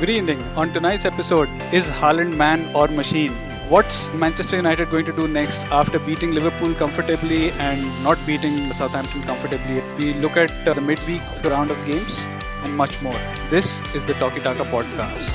Good evening. On tonight's episode, is Haaland man or machine? What's Manchester United going to do next after beating Liverpool comfortably and not beating Southampton comfortably? We look at uh, the midweek round of games and much more. This is the Talkie Taka podcast.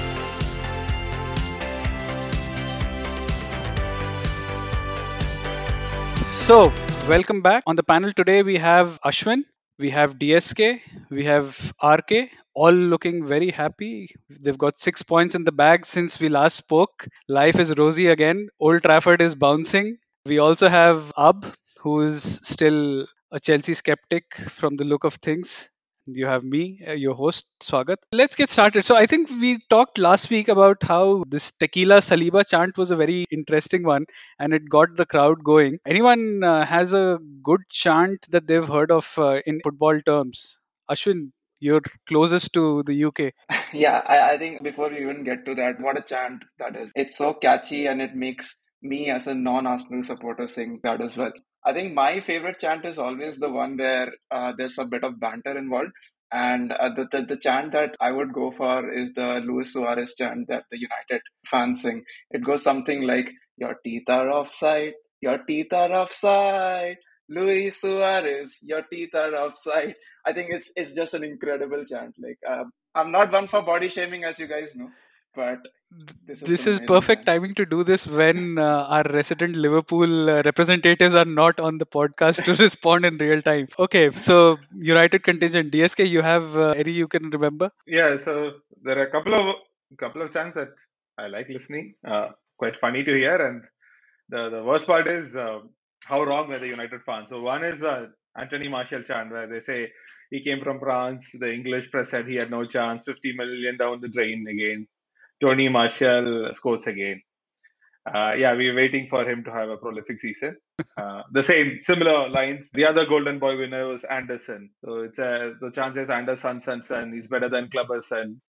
So, welcome back. On the panel today, we have Ashwin, we have DSK, we have RK, all looking very happy. They've got six points in the bag since we last spoke. Life is rosy again. Old Trafford is bouncing. We also have Ab, who is still a Chelsea skeptic from the look of things. You have me, uh, your host, Swagat. Let's get started. So, I think we talked last week about how this Tequila Saliba chant was a very interesting one and it got the crowd going. Anyone uh, has a good chant that they've heard of uh, in football terms? Ashwin, you're closest to the UK. yeah, I, I think before we even get to that, what a chant that is. It's so catchy and it makes me as a non-Arsenal supporter sing that as well. I think my favorite chant is always the one where uh, there's a bit of banter involved. And uh, the, the, the chant that I would go for is the Luis Suarez chant that the United fans sing. It goes something like, Your teeth are offside, your teeth are offside, Luis Suarez, your teeth are offside. I think it's it's just an incredible chant. Like uh, I'm not one for body shaming, as you guys know, but this is, this is perfect chant. timing to do this when uh, our resident Liverpool uh, representatives are not on the podcast to respond in real time. Okay, so United contingent DSK, you have uh, any you can remember? Yeah, so there are a couple of couple of chants that I like listening. Uh, quite funny to hear, and the the worst part is uh, how wrong were the United fans. So one is uh, Anthony Martial chant where they say he came from France. The English press said he had no chance. 50 million down the drain again. Tony Martial scores again. Uh, yeah, we're waiting for him to have a prolific season. Uh, the same, similar lines. The other Golden Boy winner was Anderson. So it's a, the chances Anderson son, He's better than Kleberson.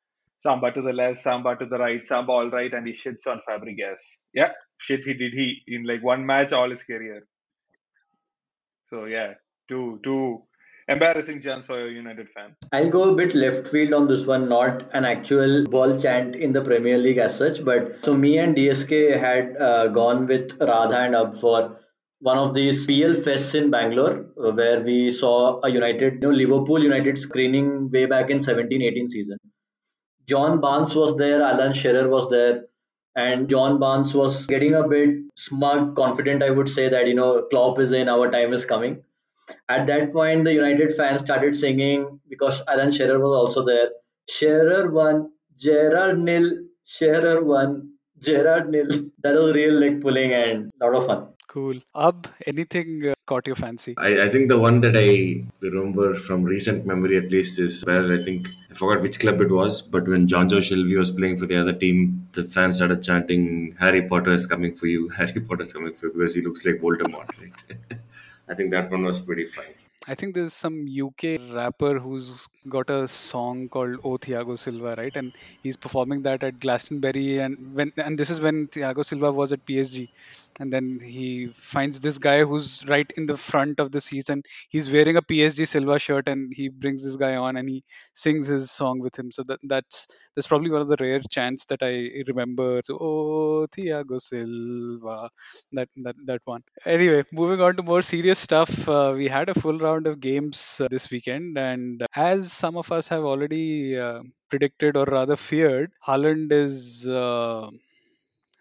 Samba to the left, Samba to the right, Samba all right, and he shits on Fabregas. Yeah, shit he did he in like one match all his career. So yeah, two two embarrassing chance for a United fan. I'll go a bit left field on this one, not an actual ball chant in the Premier League as such, but so me and DSK had uh, gone with Radha and Up for one of these PL fests in Bangalore, uh, where we saw a United, you know, Liverpool United screening way back in 17-18 season. John Barnes was there, Alan Shearer was there, and John Barnes was getting a bit smug, confident. I would say that you know Klopp is in, our time is coming at that point, the United fans started singing because Alan Shearer was also there. Shearer won, Gerrard nil, Shearer won, Gerrard nil. That was real leg pulling and a lot of fun. Cool. Ab, anything uh, caught your fancy? I, I think the one that I remember from recent memory at least is where I think I forgot which club it was, but when Jonjo Shelvey was playing for the other team, the fans started chanting, Harry Potter is coming for you, Harry Potter is coming for you because he looks like Voldemort, right? I think that one was pretty fine. I think there's some UK rapper who's got a song called "Oh Thiago Silva," right? And he's performing that at Glastonbury, and when and this is when Thiago Silva was at PSG, and then he finds this guy who's right in the front of the season. He's wearing a PSG Silva shirt, and he brings this guy on, and he sings his song with him. So that that's that's probably one of the rare chants that I remember. So, "Oh Thiago Silva," that that that one. Anyway, moving on to more serious stuff. Uh, we had a full round of games uh, this weekend, and as some of us have already uh, predicted or rather feared, Haaland is uh,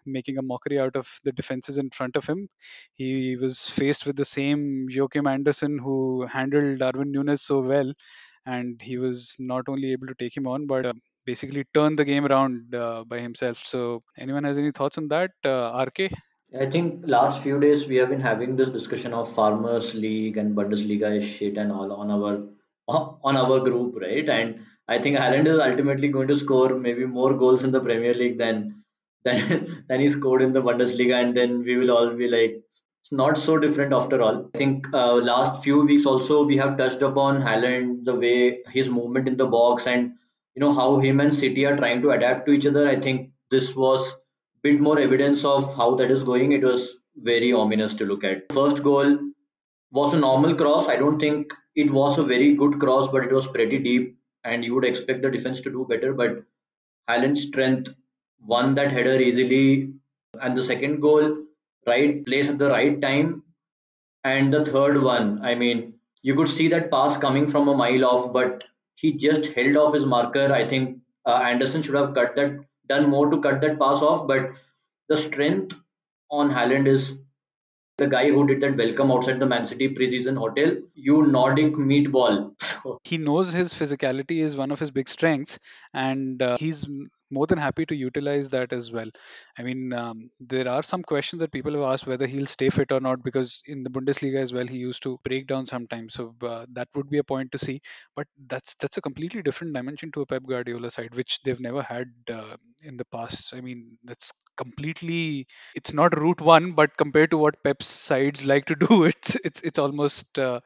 making a mockery out of the defenses in front of him. He was faced with the same Joachim Andersen who handled Darwin Núñez so well, and he was not only able to take him on, but uh, basically turn the game around uh, by himself. So, anyone has any thoughts on that? Uh, RK? I think last few days we have been having this discussion of Farmers League and Bundesliga shit and all on our on our group, right? And I think Haaland is ultimately going to score maybe more goals in the Premier League than than than he scored in the Bundesliga, and then we will all be like, it's not so different after all. I think uh, last few weeks also we have touched upon Haaland, the way his movement in the box, and you know how him and City are trying to adapt to each other. I think this was bit more evidence of how that is going. It was very ominous to look at. First goal was a normal cross. I don't think it was a very good cross, but it was pretty deep, and you would expect the defense to do better. But Haaland's strength won that header easily, and the second goal, right place at the right time, and the third one, I mean, you could see that pass coming from a mile off, but he just held off his marker. I think uh, Anderson should have cut that, done more to cut that pass off, but the strength on Haaland is the guy who did that welcome outside the Man City preseason hotel. You Nordic meatball. He knows his physicality is one of his big strengths and uh, he's more than happy to utilize that as well. I mean um, there are some questions that people have asked whether he'll stay fit or not because in the bundesliga as well he used to break down sometimes. So uh, that would be a point to see. But that's that's a completely different dimension to a pep guardiola side which they've never had uh, in the past i mean that's completely it's not route one but compared to what pep's sides like to do it's it's it's almost uh,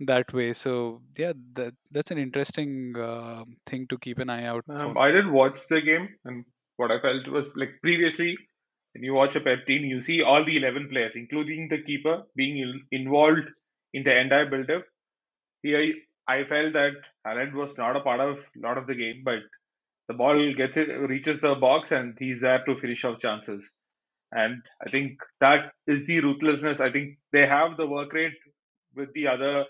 that way. So yeah, that that's an interesting uh, thing to keep an eye out Um, for. I did watch the game, and what I felt was like previously, when you watch a Pep team, you see all the 11 players, including the keeper, being in- involved in the entire build-up. Here, I felt that Haaland was not a part of a lot of the game, but the ball gets it, reaches the box, and he's there to finish off chances. And I think that is the ruthlessness. I think they have the work rate with the other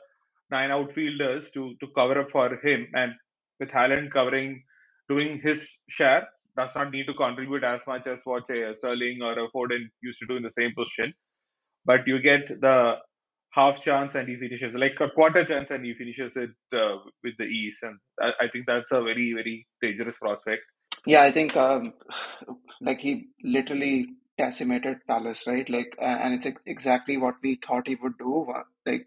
nine outfielders to to cover up for him, and with Haaland covering, doing his share, does not need to contribute as much as what say a Sterling or a Foden used to do in the same position. But you get the half chance and he finishes like a quarter chance and he finishes it uh, with the ease, and I, I think that's a very very dangerous prospect. Yeah, I think um, like he literally decimated Palace, right? Like, and it's exactly what we thought he would do. Uh, Like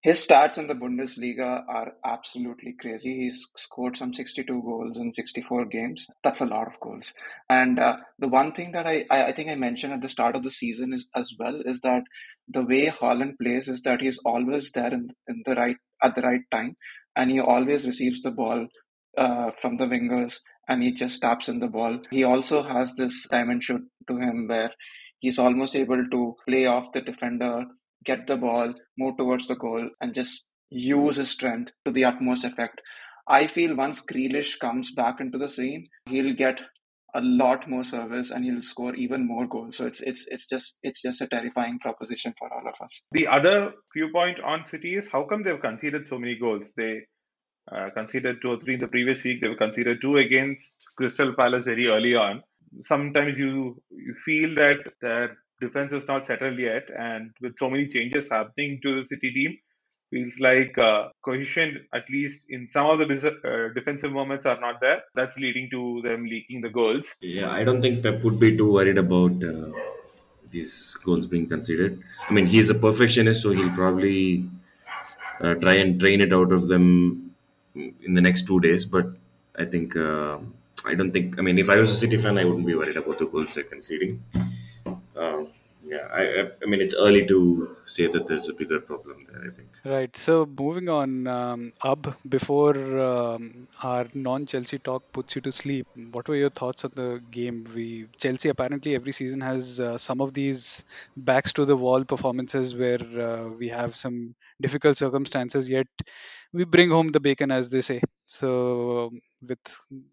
his stats in the Bundesliga are absolutely crazy. He's scored some 62 goals in 64 games. That's a lot of goals. And uh, the one thing that I, I think I mentioned at the start of the season is as well is that the way Haaland plays is that he's always there in, in the right at the right time, and he always receives the ball uh, from the wingers, and he just taps in the ball. He also has this diamond dimension to him where he's almost able to play off the defender, get the ball, move towards the goal, and just use his strength to the utmost effect. I feel once Grealish comes back into the scene, he'll get a lot more service and he'll score even more goals. So it's it's it's just it's just a terrifying proposition for all of us. The other viewpoint on City is how come they've conceded so many goals? They uh, conceded two or three in the previous week. They were conceded two against Crystal Palace very early on. Sometimes you you feel that their defense is not settled yet, and with so many changes happening to the City team, feels like uh, cohesion, at least in some of the uh, defensive moments, are not there. That's leading to them leaking the goals. Yeah, I don't think Pep would be too worried about uh, these goals being conceded. I mean, he's a perfectionist, so he'll probably uh, try and train it out of them in the next two days. But I think uh, I don't think. I mean, if I was a City fan, I wouldn't be worried about the goals they're conceding. Um, yeah, I, I, I mean, it's early to say that there's a bigger problem there. I think. Right. So moving on, um, Ab, before um, our non-Chelsea talk puts you to sleep, what were your thoughts on the game? We Chelsea apparently every season has uh, some of these backs to the wall performances where uh, we have some difficult circumstances, yet we bring home the bacon, as they say. So with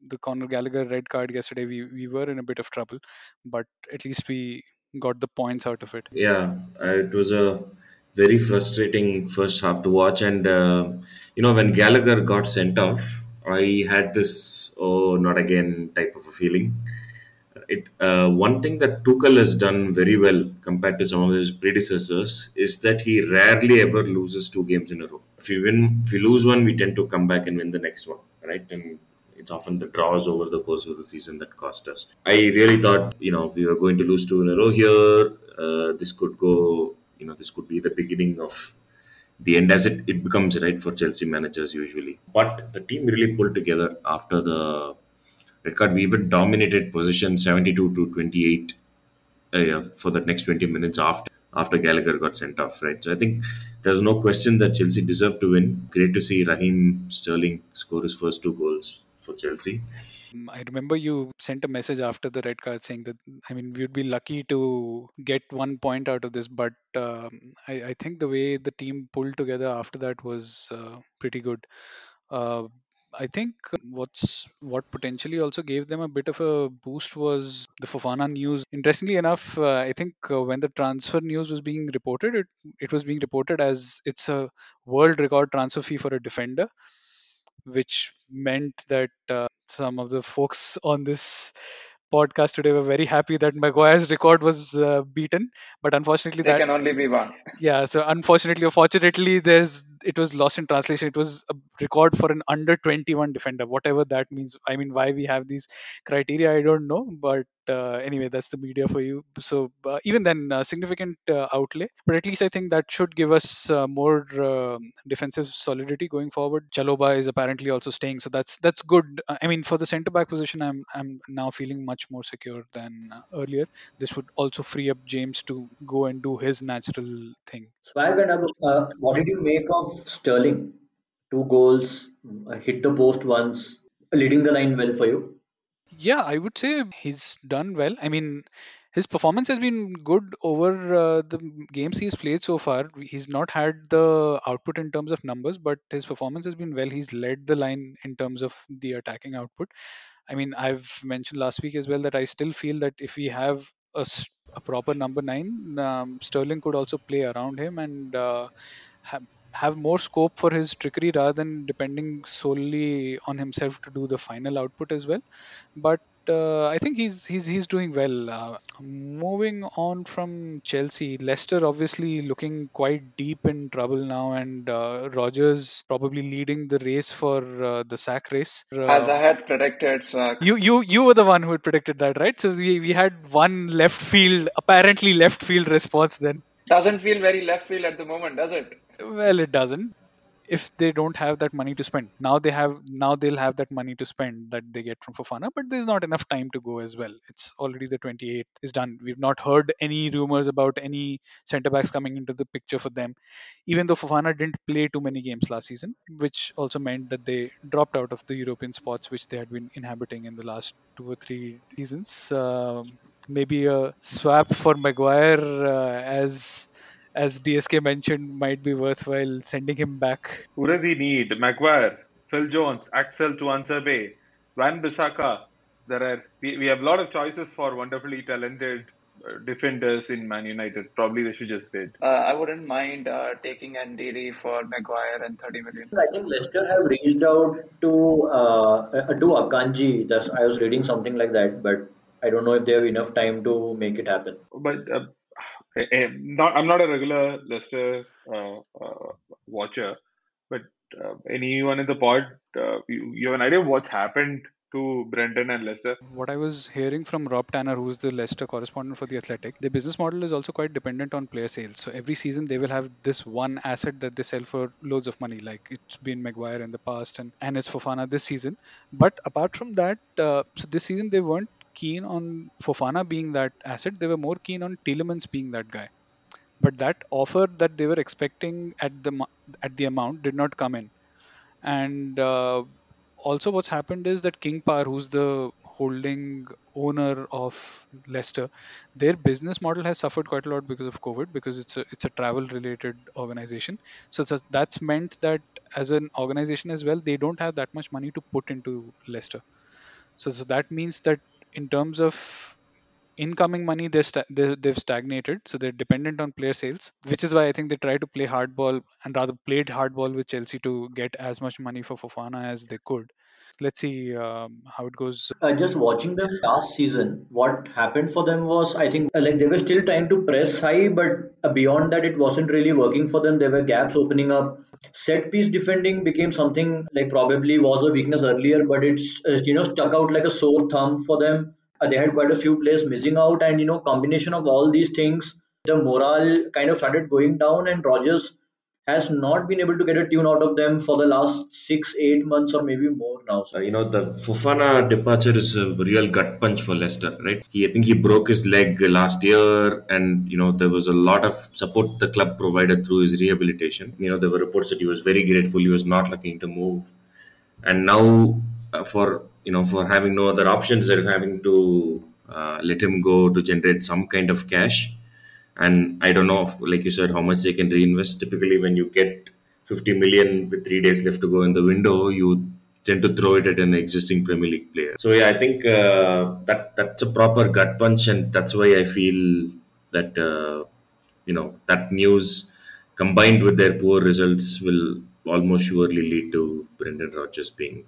the Conor Gallagher red card yesterday, we, we were in a bit of trouble, but at least we got the points out of it. Yeah, uh, it was a very frustrating first half to watch, and uh, you know when Gallagher got sent off, I had this oh not again type of a feeling. It uh, one thing that Tuchel has done very well compared to some of his predecessors is that he rarely ever loses two games in a row. If we win, if we lose one, we tend to come back and win the next one, right? And it's often the draws over the course of the season that cost us. I really thought, you know, we were going to lose two in a row here, uh, this could go, you know, this could be the beginning of the end as it, it becomes right for Chelsea managers usually. But the team really pulled together after the red card. We even dominated position 72 to 28 uh, for the next 20 minutes after after Gallagher got sent off, right? So I think there's no question that Chelsea deserved to win. Great to see Raheem Sterling score his first two goals for Chelsea. Um, I remember you sent a message after the red card saying that I mean we'd be lucky to get one point out of this, but um, I, I think the way the team pulled together after that was uh, pretty good. Uh, I think what's what potentially also gave them a bit of a boost was the Fofana news. Interestingly enough, uh, I think uh, when the transfer news was being reported, it, it was being reported as it's a world record transfer fee for a defender, which meant that uh, some of the folks on this podcast today were very happy that Maguire's record was uh, beaten, but unfortunately There that can only be one. yeah so unfortunately or fortunately there's it was lost in translation. It was a record for an under 21 defender whatever that means. I mean why we have these criteria i don't know but uh, anyway that's the media for you. So uh, even then uh, significant uh, outlay. But at least i think that should give us uh, more um defensive solidity going forward. Chalobah is apparently also staying so that's that's good. Uh, i mean for the center back position i'm i'm now feeling much more secure than earlier. This would also free up James to go and do his natural thing. Swag and Abu, uh, what did you make of Sterling? Two goals, uh, hit the post once, leading the line well for you. Yeah, I would say he's done well. I mean, his performance has been good over uh, the games he's played so far. He's not had the output in terms of numbers, but his performance has been well. He's led the line in terms of the attacking output. I mean, I've mentioned last week as well that I still feel that if we have a, a proper number nine, um, Sterling could also play around him and uh, have have more scope for his trickery rather than depending solely on himself to do the final output as well. But uh, I think he's he's he's doing well. Uh, moving on from Chelsea, Leicester obviously looking quite deep in trouble now, and uh, Rodgers probably leading the race for uh, the sack race. As I Uh, had predicted, so you you you were the one who had predicted that, right? So we, we had one left field, apparently left field response then. doesn't feel very left field at the moment, does it? Well, it doesn't. If they don't have that money to spend, now they have now they'll have that money to spend that they get from Fofana, but there's not enough time to go as well. It's already the 28th is done. We've not heard any rumors about any centre backs coming into the picture for them, even though Fofana didn't play too many games last season, which also meant that they dropped out of the European spots which they had been inhabiting in the last two or three seasons. Um, maybe a swap for Maguire uh, as as DSK mentioned, might be worthwhile sending him back. Who does he need? Maguire, Phil Jones, Axel Tuanzebe, Van Bissaka. There are we, we have a lot of choices for wonderfully talented uh, defenders in Man United. Probably they should just bid. Uh, I wouldn't mind uh, taking Ndidi for Maguire and 30 million. I think Leicester have reached out to uh, uh, to Akanji. That's I was reading something like that, but I don't know if they have enough time to make it happen. But uh, not I'm not a regular Leicester uh, uh, watcher, but uh, anyone in the pod, uh, you, you have an idea of what's happened to Brendan and Leicester? What I was hearing from Rob Tanner, who's the Leicester correspondent for the Athletic, the business model is also quite dependent on player sales. So every season they will have this one asset that they sell for loads of money, like it's been Maguire in the past and and it's Fofana this season. But apart from that, uh, so this season they weren't keen on Fofana being that asset. They were more keen on Tielemans being that guy. But that offer that they were expecting at the at the amount did not come in and uh, also what's happened is that king power who's the holding owner of leicester their business model has suffered quite a lot because of covid because it's a it's a travel related organization so a- that's meant that as an organization as well they don't have that much money to put into leicester so, so that means that in terms of incoming money they're sta- they, they've stagnated so they're dependent on player sales which is why i think they try to play hardball and rather played hardball with chelsea to get as much money for fofana as they could let's see um, how it goes Uh, just watching them last season, what happened for them was I think uh, like they were still trying to press high, but uh, beyond that, it wasn't really working for them. There were gaps opening up. Set piece defending became something like probably was a weakness earlier, but it's you know stuck out like a sore thumb for them. Uh, they had quite a few players missing out, and you know combination of all these things, the morale kind of started going down, and Rodgers has not been able to get a tune out of them for the last six, eight months or maybe more now. Uh, you know, the Fofana departure is a real gut punch for Leicester, right? He, I think he broke his leg last year, and you know there was a lot of support the club provided through his rehabilitation. You know, there were reports that he was very grateful. He was not looking to move, and now uh, for you know for having no other options, they're having to uh, let him go to generate some kind of cash. And I don't know, if, like you said, how much they can reinvest. Typically, when you get 50 million with three days left to go in the window, you tend to throw it at an existing Premier League player. So yeah, I think uh, that that's a proper gut punch, and that's why I feel that uh, you know that news combined with their poor results will almost surely lead to Brendan Rodgers being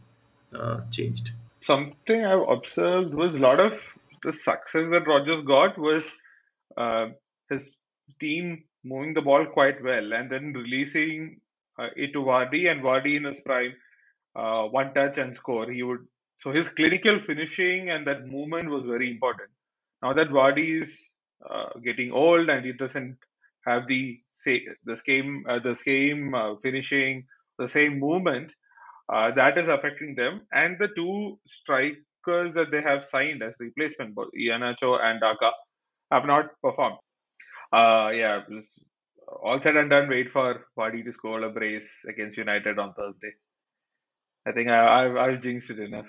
uh, changed. Something I've observed was a lot of the success that Rodgers got was uh, his team moving the ball quite well and then releasing uh, it to Vardy and Vardy in his prime, uh, one touch and score. He would so his clinical finishing and that movement was very important. Now that Vardy is uh, getting old and he doesn't have the say the same uh, the same uh, finishing, the same movement, uh, that is affecting them. And the two strikers that they have signed as replacement, both Iheanacho and Daka, have not performed. Uh, yeah, all said and done, wait for Vardy to score a brace against United on Thursday. I think I, I've, I've jinxed it enough.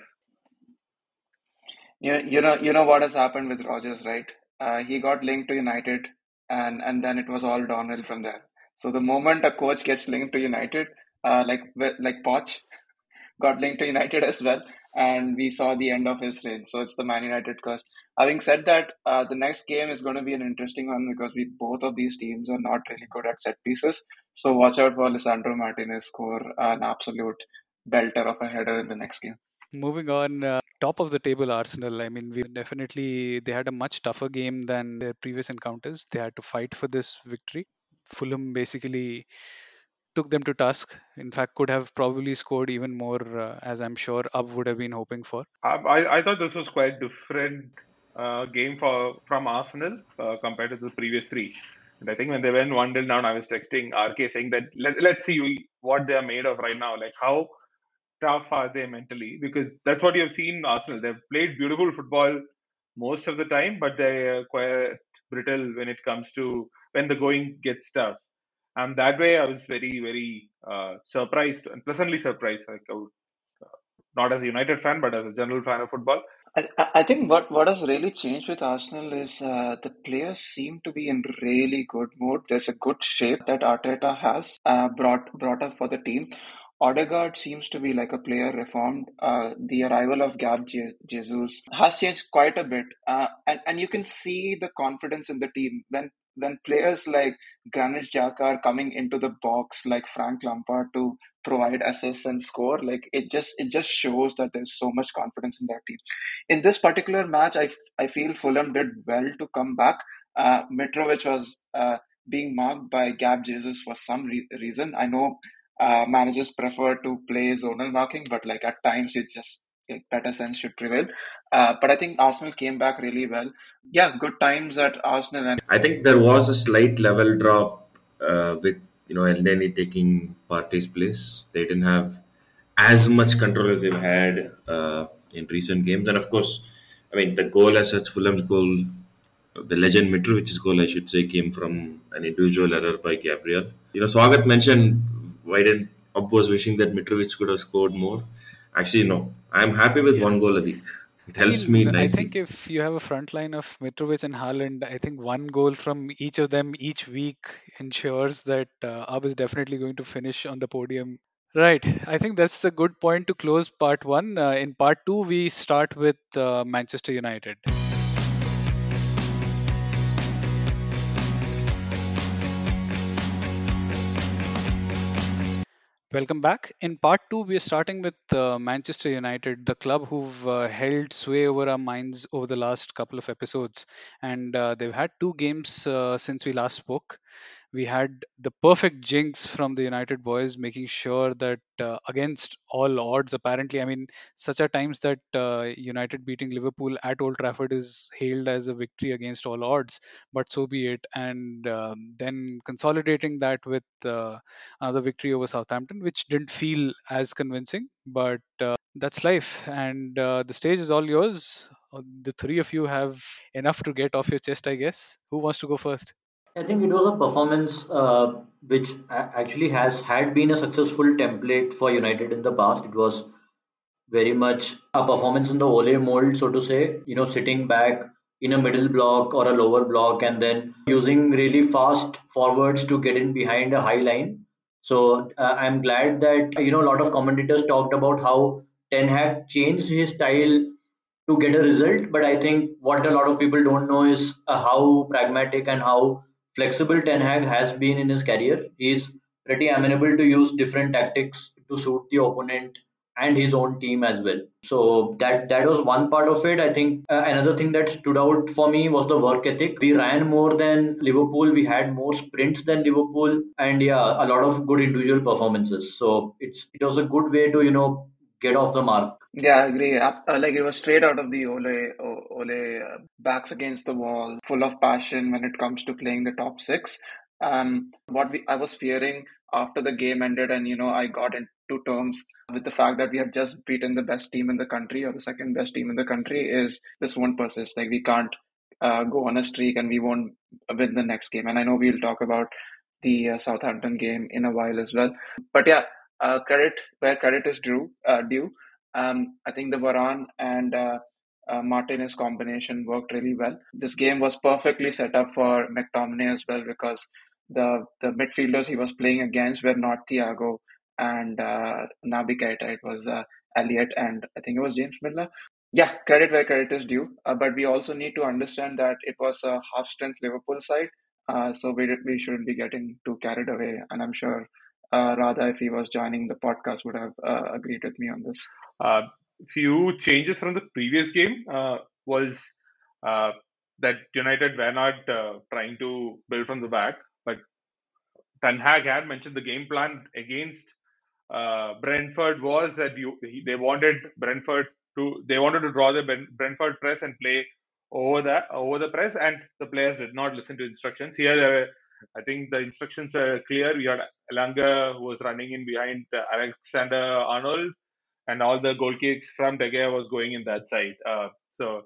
You, you know, you know what has happened with Rodgers, right? Uh, he got linked to United, and and then it was all downhill from there. So the moment a coach gets linked to United, uh, like like Poch got linked to United as well, and we saw the end of his reign. So it's the Man United curse. Having said that, uh, the next game is going to be an interesting one because we both of these teams are not really good at set pieces. So watch out for Lisandro Martinez score an absolute belter of a header in the next game. Moving on, uh, top of the table Arsenal. I mean, we definitely they had a much tougher game than their previous encounters. They had to fight for this victory. Fulham basically took them to task. In fact, could have probably scored even more, uh, as I'm sure Ab would have been hoping for. I, I thought this was quite different uh, game for from Arsenal uh, compared to the previous three. And I think when they went one 0 down, I was texting RK saying that let, let's see what they are made of right now. Like how tough are they mentally? Because that's what you have seen Arsenal. They've played beautiful football most of the time, but they're quite brittle when it comes to when the going gets tough. And that way, I was very, very uh, surprised and pleasantly surprised. Like, uh, not as a United fan, but as a general fan of football. I, I think what, what has really changed with Arsenal is uh, the players seem to be in really good mood. There's a good shape that Arteta has uh, brought brought up for the team. Odegaard seems to be like a player reformed. Uh, the arrival of Gab Jesus has changed quite a bit, uh, and and you can see the confidence in the team when when players like Granit Xhaka are coming into the box, like Frank Lampard, to provide assists and score. Like it just it just shows that there's so much confidence in that team. In this particular match, I I feel Fulham did well to come back. Uh, Mitrovic was uh, being marked by Gab Jesus for some re- reason. I know uh, managers prefer to play zonal marking, but like at times it just better sense should prevail. Uh, but I think Arsenal came back really well. Yeah, good times at Arsenal. And I think there was a slight level drop uh, with you know Elneny taking Partey's place. They didn't have as much control as they've had uh, in recent games, and of course, I mean the goal as such, Fulham's goal, the legend Mitrovic's goal, I should say, came from an individual error by Gabriel. You know, Swagat mentioned why didn't was wishing that Mitrovic could have scored more. Actually, no. I'm happy with Yeah. one goal a week. It helps I me mean, I think if you have a front line of Mitrovic and Haaland, I think one goal from each of them each week ensures that uh, Ab is definitely going to finish on the podium. Right. I think that's a good point to close part one. Uh, in part two, we start with uh, Manchester United. Welcome back. In part two, we are starting with uh, Manchester United, the club who've uh, held sway over our minds over the last couple of episodes. And uh, they've had two games uh, since we last spoke. We had the perfect jinx from the United boys, making sure that uh, against all odds, apparently, I mean, such are times that uh, United beating Liverpool at Old Trafford is hailed as a victory against all odds, but so be it. And um, then consolidating that with uh, another victory over Southampton, which didn't feel as convincing, but uh, that's life. And uh, the stage is all yours. Uh, The three of you have enough to get off your chest, I guess. Who wants to go first? I think it was a performance uh, which actually has had been a successful template for United in the past. It was very much a performance in the Ole mold, so to say. You know, sitting back in a middle block or a lower block, and then using really fast forwards to get in behind a high line. So uh, I'm glad that you know a lot of commentators talked about how Ten Hag changed his style to get a result. But I think what a lot of people don't know is uh, how pragmatic and how flexible Ten Hag has been in his career. He's pretty amenable to use different tactics to suit the opponent and his own team as well. So that that was one part of it. I think uh, another thing that stood out for me was the work ethic. We ran more than Liverpool. We had more sprints than Liverpool, and yeah, a lot of good individual performances. So it's it was a good way to you know get off the mark. Yeah, I agree. Uh, like it was straight out of the Ole, Ole uh, backs against the wall, full of passion when it comes to playing the top six. Um, what we I was fearing after the game ended, and you know, I got into terms with the fact that we have just beaten the best team in the country or the second best team in the country. Is this won't persist? Like we can't uh, go on a streak and we won't win the next game. And I know we'll talk about the uh, Southampton game in a while as well. But yeah, uh, credit where credit is due. Uh, due. Um, I think the Varane and uh, uh, Martinez combination worked really well. This game was perfectly set up for McTominay as well because the the midfielders he was playing against were not Thiago and uh, Naby Keita. It was uh, Elliott and I think it was James Milner. Yeah, credit where credit is due. Uh, but we also need to understand that it was a half strength Liverpool side. So we, we shouldn't be getting too carried away. And I'm sure uh, Radha, if he was joining the podcast, would have uh, agreed with me on this. Uh, few changes from the previous game uh, was uh, that United were not uh, trying to build from the back, but Ten Hag had mentioned the game plan against Brentford was that you they wanted Brentford to they wanted to draw the Brentford press and play over the over the press, and the players did not listen to instructions. Here, I think the instructions are clear. We had Elanga who was running in behind uh, Alexander Arnold, and all the goal kicks from De Gea was going in that side. Uh, so,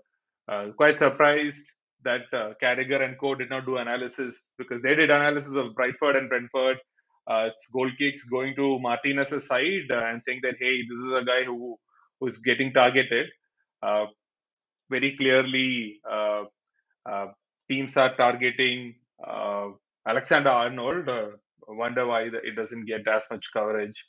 uh, quite surprised that uh, Carragher and Co did not do analysis because they did analysis of Brentford and Brentford. Uh, it's goal kicks going to Martinez's side uh, and saying that hey, this is a guy who who's getting targeted. Uh, very clearly, teams are targeting Alexander Arnold. wonder why it doesn't get as much coverage.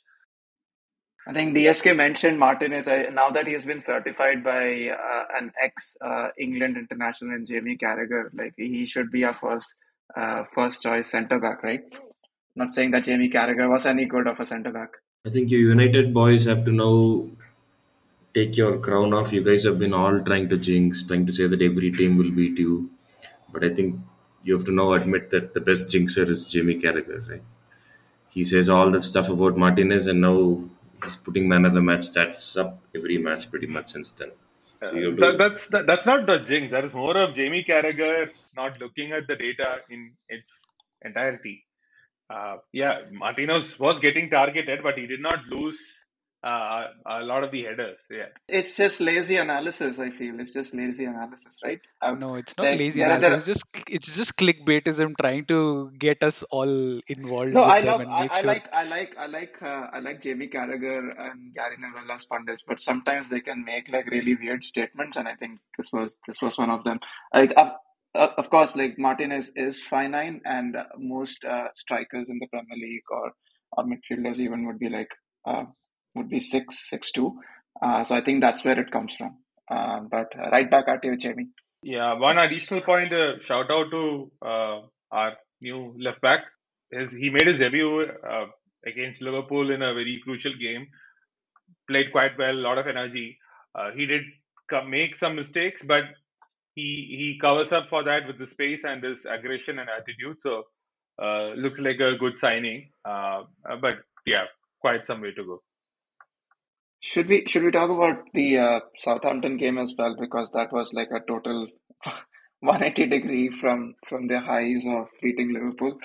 I think DSK mentioned Martinez. now that he's been certified by uh, an ex uh, England international and Jamie Carragher, like he should be our first uh, first choice centre back, right? Not saying that Jamie Carragher was any good of a centre back. I think you United boys have to now take your crown off. You guys have been all trying to jinx, trying to say that every team will beat you, but I think you have to now admit that the best jinxer is Jamie Carragher, right? He says all the stuff about Martinez, and now he's putting man of the match stats up every match pretty much since then. So uh, that, that's that, that's not the jinx. That is more of Jamie Carragher not looking at the data in its entirety. Uh, yeah, Martinez was getting targeted, but he did not lose uh, a lot of the headers. Yeah, it's just lazy analysis. I feel it's just lazy analysis, right? Um, no, it's not like, lazy analysis. It's just it's just clickbaitism trying to get us all involved. No, I love. I, I, like. I like. I like. Uh, I like Jamie Carragher and Gary Neville as pundits, but sometimes they can make like really weird statements, and I think this was this was one of them. Like. Uh, uh, of course, like Martinez is finite, and most uh, strikers in the Premier League or, or midfielders even would be like uh, would be six six two. Uh, so I think that's where it comes from. Uh, but uh, right back at you, Jamie. Yeah, one additional point. Uh, shout out to uh, our new left back. Is he made his debut uh, against Liverpool in a very crucial game. Played quite well, a lot of energy. he did make some mistakes, but he he covers up for that with the space and his aggression and attitude. So looks like a good signing. but yeah, quite some way to go. Should we should we talk about the uh, Southampton game as well because that was like a total 180 degree from from the highs of beating Liverpool.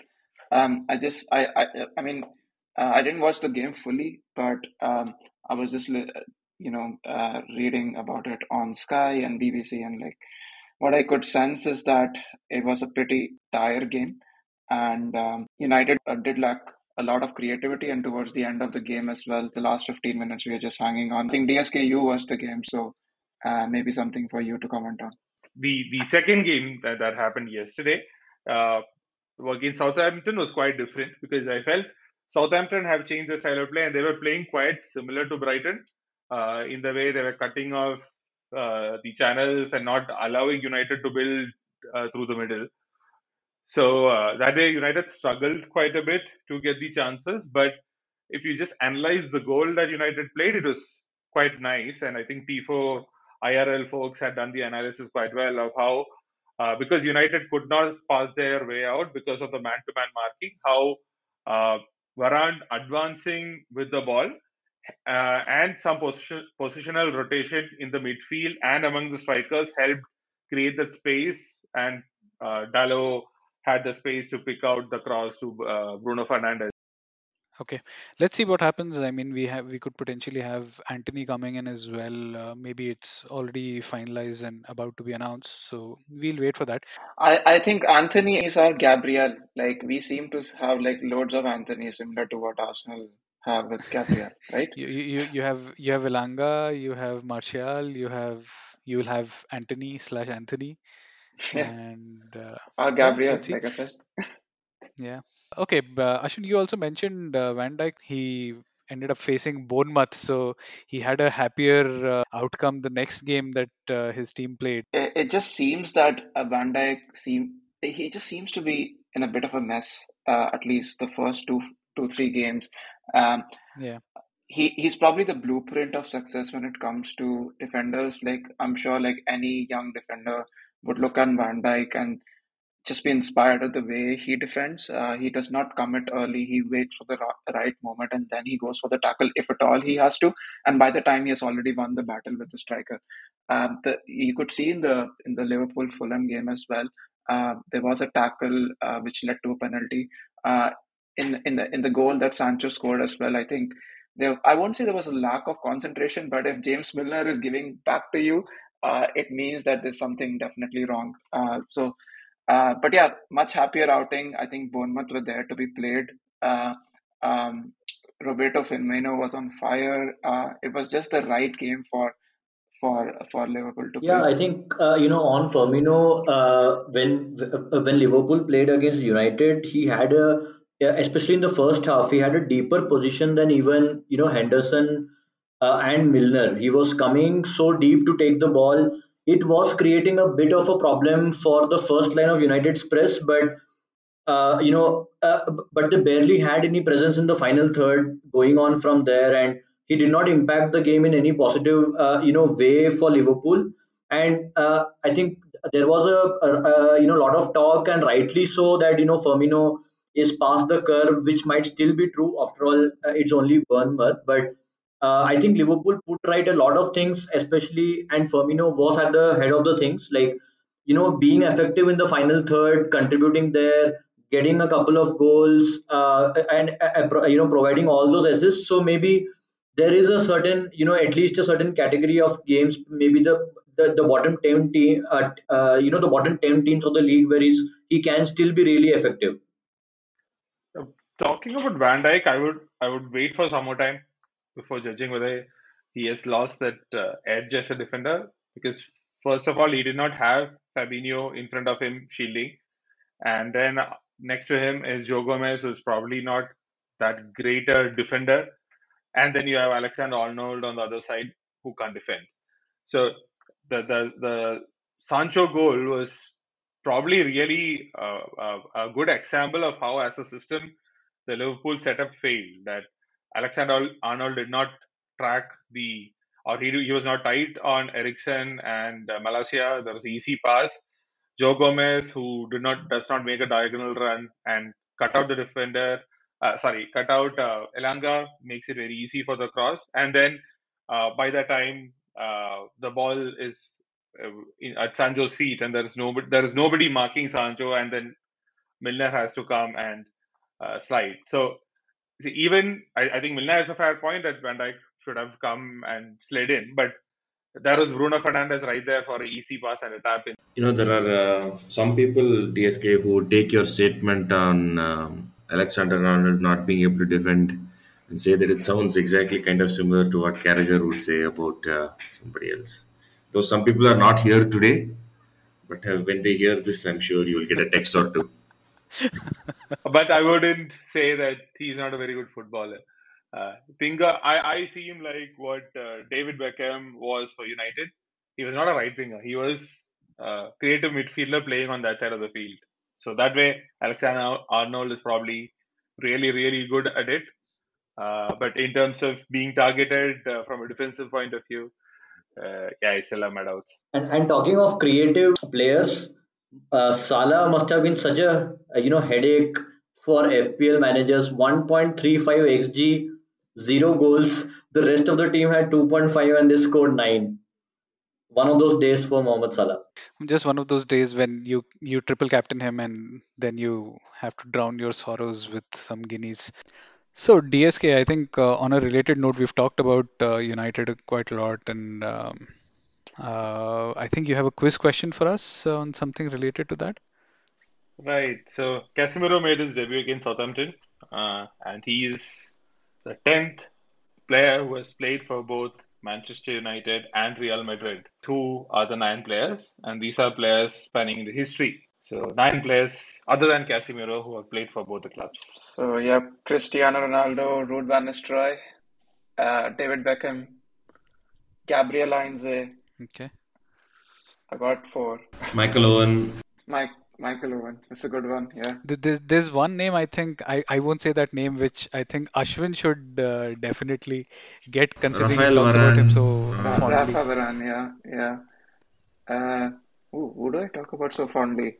Um, I just I I, I mean uh, I didn't watch the game fully, but um, I was just you know uh, reading about it on Sky and BBC, and like what I could sense is that it was a pretty tired game, and um, United uh, did lack a lot of creativity and towards the end of the game as well. The last 15 minutes we were just hanging on. I think dsku was the game so uh, maybe something for you to comment on. The the second game that, that happened yesterday uh, against southampton was quite different because i felt southampton have changed their style of play and they were playing quite similar to brighton uh, in the way they were cutting off uh, the channels and not allowing United to build uh, through the middle. So uh, that way, United struggled quite a bit to get the chances. But if you just analyze the goal that United played, it was quite nice. And I think Tifo IRL folks had done the analysis quite well of how, uh, because United could not pass their way out because of the man to man marking, how uh, Varane advancing with the ball uh, and some position, positional rotation in the midfield and among the strikers helped create that space. And uh, had the space to pick out the cross to uh, Bruno Fernandes. Okay, let's see what happens. I mean, we have we could potentially have Antony coming in as well. Uh, maybe it's already finalized and about to be announced. So we'll wait for that. I, I think Anthony is our Gabriel. Like we seem to have like loads of Anthony, similar to what Arsenal have with Gabriel, right? You you you have you have Elanga, you have Martial, you have you will have Anthony slash Anthony, Yeah, and uh, our Gabriel, let's like I said. Yeah. Okay, b- uh, Ashwin, you also mentioned uh, Van Dijk. He ended up facing Bournemouth, so he had a happier uh, outcome the next game that uh, his team played. It, it just seems that uh, Van Dijk seem he just seems to be in a bit of a mess. Uh, at least the first two two three games. Um, Yeah. he he's probably the blueprint of success when it comes to defenders. Like I'm sure, like any young defender would look at Van Dijk and just be inspired at the way he defends. Uh, he does not commit early. He waits for the right moment and then he goes for the tackle if at all he has to. And by the time he has already won the battle with the striker, um, the, you could see in the in the Liverpool Fulham game as well. Uh, there was a tackle uh, which led to a penalty. Uh, in in the in the goal that Sancho scored as well, I think there. I won't say there was a lack of concentration, but if James Milner is giving back to you, uh, it means that there's something definitely wrong. Uh, so uh, but yeah, much happier outing. I think Bournemouth were there to be played. Uh, um, Roberto Firmino was on fire. Uh, it was just the right game for for for Liverpool to Yeah, play. I think uh, you know on Firmino uh, when when Liverpool played against United, he had a especially in the first half, he had a deeper position than even you know Henderson uh, and Milner. He was coming so deep to take the ball. It was creating a bit of a problem for the first line of United's press, but uh, you know, uh, but they barely had any presence in the final third going on from there, and he did not impact the game in any positive, uh, you know, way for Liverpool. And uh, I think there was a, a, a you know lot of talk, and rightly so, that you know Firmino is past the curve, which might still be true. After all, uh, it's only Bournemouth, but uh, I think Liverpool put right a lot of things, especially, and Firmino was at the head of the things, like you know being effective in the final third, contributing there, getting a couple of goals, uh, and uh, uh, you know providing all those assists. So maybe there is a certain you know at least a certain category of games, maybe the the, the bottom ten team, uh, uh, you know the bottom ten teams of the league, where he's, he can still be really effective. Talking about Van Dijk, I would I would wait for some more time before judging whether he has lost that uh, edge as a defender because first of all he did not have Fabinho in front of him shielding, and then next to him is Joe Gomez, who's probably not that greater defender, and then you have Alexander Arnold on the other side who can't defend. So the the the Sancho goal was probably really uh, uh, a good example of how, as a system, the Liverpool setup failed. That Alexander Arnold did not track the, or he he was not tight on Eriksen and uh, Malacia. There was easy pass. Joe Gomez, who did not does not make a diagonal run and cut out the defender. Uh, sorry, cut out uh, Elanga makes it very easy for the cross, and then uh, by the time uh, the ball is uh, in, at Sancho's feet, and there is nobody there is nobody marking Sancho, and then Milner has to come and uh, slide. So see, even I, I think Milner has a fair point that Van Dijk should have come and slid in, but there was Bruno Fernandes right there for an easy pass and a tap in. You know, there are uh, some people, DSK, who take your statement on um, Alexander Arnold not being able to defend and say that it sounds exactly kind of similar to what Carragher would say about uh, somebody else. Though some people are not here today, but uh, when they hear this, I'm sure you will get a text or two. But I wouldn't say that he's not a very good footballer. Uh, I, I see him like what uh, David Beckham was for United. He was not a right winger. He was a creative midfielder playing on that side of the field. So that way, Alexander Arnold is probably really, really good at it. Uh, but in terms of being targeted uh, from a defensive point of view, uh, yeah, I still have my doubts. And, and talking of creative players, uh, Salah must have been such a, a you know headache for FPL managers. 1.35 xg, zero goals. The rest of the team had 2.5 and they scored nine. One of those days for Mohamed Salah. Just one of those days when you you triple captain him and then you have to drown your sorrows with some Guinness. So DSK, I think uh, on a related note, we've talked about uh, United quite a lot, and um, uh, I think you have a quiz question for us uh, on something related to that. Right. So Casemiro made his debut against Southampton, uh, and he is the tenth player who has played for both Manchester United and Real Madrid. Two are the nine players, and these are players spanning the history. So nine players other than Casemiro who have played for both the clubs. So yeah, Cristiano Ronaldo, Ruud van Nistelrooy, uh, David Beckham, Gabriel Heinze. Okay. I got four. Michael Owen. Mike Michael Owen. It's a good one. Yeah. Th- th- There's one name I think I, I won't say that name, which I think Ashwin should uh, definitely get considering he Rafael talks about him so Uh, Ra- Rafa fondly. Varane. Yeah. Yeah. Uh, ooh, who do I talk about so fondly?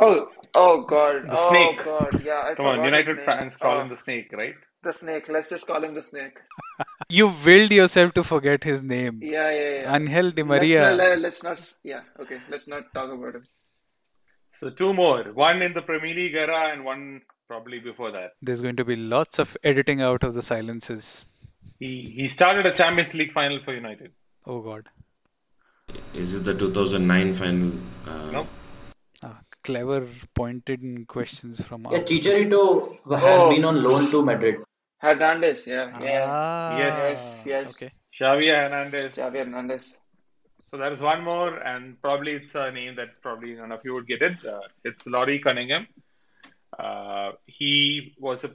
Oh, oh God. The Oh snake. God. Yeah, I Come on, United name. fans call Oh, him the snake, right? the snake. Let's just call him the snake. You willed yourself to forget his name. Yeah, yeah, yeah. Angel Di Let's Maria. not, let's not. Yeah. Okay. Let's not talk about him. So two more, one in the Premier League era and one probably before that. There's going to be lots of editing out of the silences. He he started a Champions League final for United. Oh God. Is it the 2009 final? Uh, No, Ah, clever pointed questions from Yeah, our Chicharito has Oh, been on loan to Madrid. Hernandez. Yeah, yeah. Ah, Yes, yes, yes. okay. Xavi Hernandez. Xavi Hernandez. So there is one more, and probably it's a name that probably none of you would get it. Uh, it's Laurie Cunningham. Uh, he was a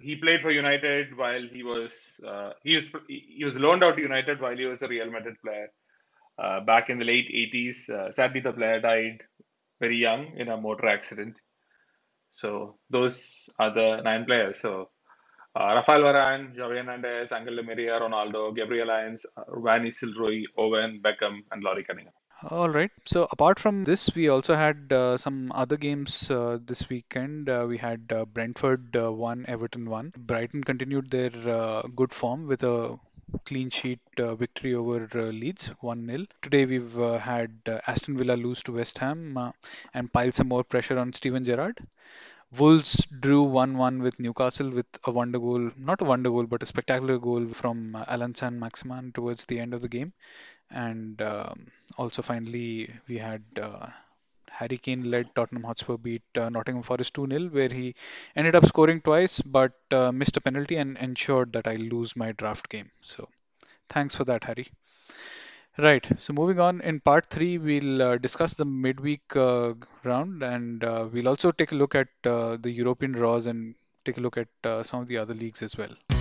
he played for United while he was uh, he was he was loaned out to United while he was a Real Madrid player uh, back in the late 80s. Uh, sadly, the player died very young in a motor accident. So those are the nine players. So Rafael Varane, Javier Hernandez, Angel Di Maria, Ronaldo, Gabriel Heinze, uh, Van Nistelrooy, Owen, Beckham, and Laurie Cunningham. All right. So apart from this, we also had uh, some other games uh, this weekend. Uh, we had uh, Brentford uh, one, Everton one. Brighton continued their uh, good form with a clean sheet uh, victory over uh, Leeds 1-0. Today we've uh, had uh, Aston Villa lose to West Ham uh, and pile some more pressure on Steven Gerrard. Wolves drew 1-1 with Newcastle with a wonder goal, not a wonder goal, but a spectacular goal from uh, Allan Saint-Maximin towards the end of the game. And um, also finally we had uh, Harry Kane led Tottenham Hotspur beat uh, Nottingham Forest 2-0 where he ended up scoring twice but uh, missed a penalty and ensured that I lose my draft game. So thanks for that, Harry. Right. So moving on in part three, we'll uh, discuss the midweek uh, round and uh, we'll also take a look at uh, the European draws and take a look at uh, some of the other leagues as well.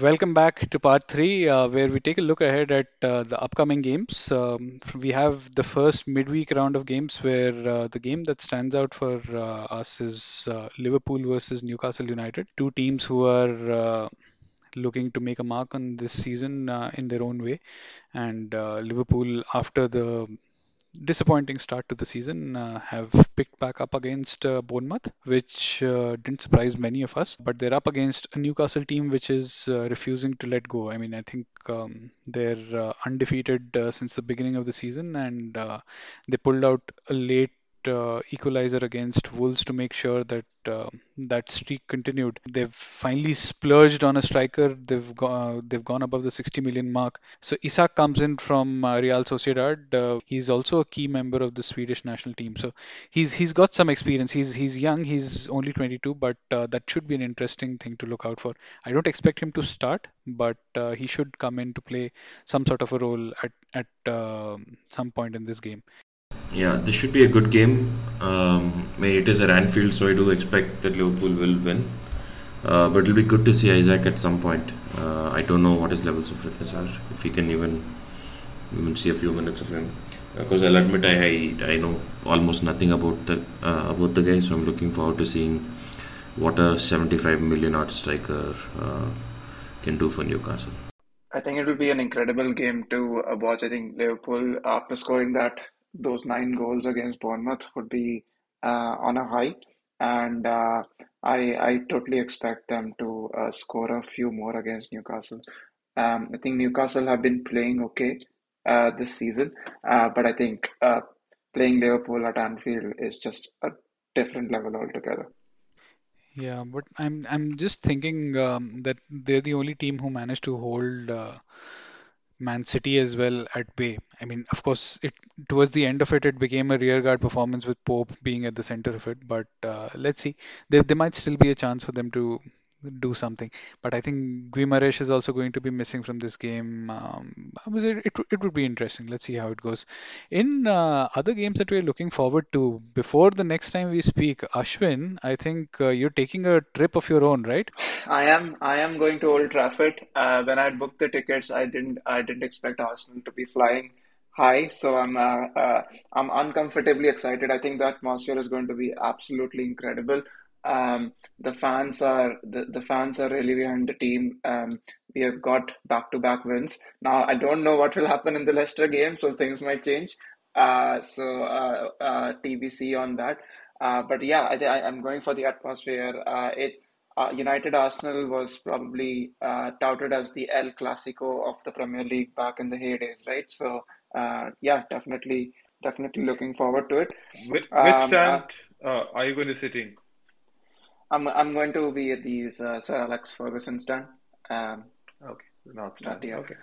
Welcome back to part three, uh, where we take a look ahead at uh, the upcoming games. Um, we have the first midweek round of games where uh, the game that stands out for uh, us is uh, Liverpool versus Newcastle United, two teams who are uh, looking to make a mark on this season in their own way. And Liverpool, after the disappointing start to the season, uh, have picked back up against uh, Bournemouth, which uh, didn't surprise many of us. But they're up against a Newcastle team which is uh, refusing to let go. I mean, I think um, they're uh, undefeated uh, since the beginning of the season, and they pulled out a late uh, equalizer against Wolves to make sure that uh, that streak continued. They've finally splurged on a striker. They've go- they've gone above the 60 million mark. So Isak comes in from uh, Real Sociedad. Uh, he's also a key member of the Swedish national team. So he's he's got some experience. He's he's young. He's only 22, but uh, that should be an interesting thing to look out for. I don't expect him to start, but uh, he should come in to play some sort of a role at at some point in this game. Yeah, this should be a good game. Um, it is at Anfield, so I do expect that Liverpool will win. Uh, but it'll be good to see Isak at some point. Uh, I don't know what his levels of fitness are. If he can even even see a few minutes of him, because I'll admit I, I I know almost nothing about the uh, about the guy, so I'm looking forward to seeing what a 75 million odd striker uh, can do for Newcastle. I think it will be an incredible game to uh, watch. I think Liverpool, after scoring that those nine goals against Bournemouth, would be uh, on a high, and uh, I I totally expect them to uh, score a few more against Newcastle. Um, I think Newcastle have been playing okay this season, but I think playing Liverpool at Anfield is just a different level altogether. Yeah, but I'm I'm just thinking um, that they're the only team who managed to hold uh, Man City as well at bay. I mean, of course, it towards the end of it, it became a rearguard performance with Pope being at the center of it. But uh, let's see, there there might still be a chance for them to do something. But I think Guimaraes is also going to be missing from this game. Um, it, it it would be interesting. Let's see how it goes. In uh, other games that we're looking forward to, before the next time we speak, Ashwin, I think uh, you're taking a trip of your own, right? I am I am going to Old Trafford. Uh, when I booked the tickets, I didn't I didn't expect Arsenal to be flying high, so I'm uh, uh, I'm uncomfortably excited. I think the atmosphere is going to be absolutely incredible. Um, the fans are the, the fans are really behind the team. Um, we have got back-to-back wins. Now I don't know what will happen in the Leicester game, so things might change. Uh, so uh, uh, TBC on that. Uh, but yeah, I, I, I'm going for the atmosphere. Uh, it uh, United Arsenal was probably uh, touted as the El Clasico of the Premier League back in the heydays, right? So uh, yeah, definitely, definitely looking forward to it. Which, which Um, uh, stand uh, are you going to sit in? I'm I'm going to be at these uh, Sir Alex Ferguson's stand. Um, Okay, not not yeah, Okay.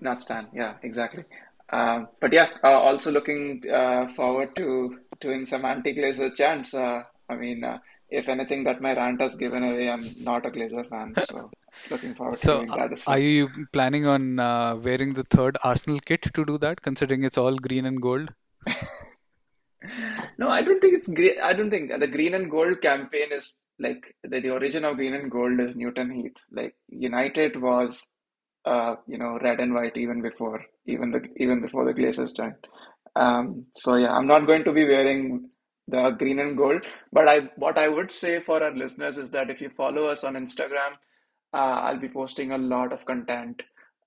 not stand. Yeah, exactly. Um, but yeah, uh, also looking uh, forward to doing some anti-Glazer chants. Uh, I mean, uh, if anything, that my rant has given away. I'm not a Glazer fan, so looking forward to So, doing uh, that as are you planning on uh, wearing the third Arsenal kit to do that, considering it's all green and gold? No, I don't think it's great. I don't think the green and gold campaign is like the, the origin of green and gold is Newton Heath. Like United was, uh, you know, red and white even before even the even before the Glazers joined. Um, so yeah, I'm not going to be wearing the green and gold. But I what I would say for our listeners is that if you follow us on Instagram, uh, I'll be posting a lot of content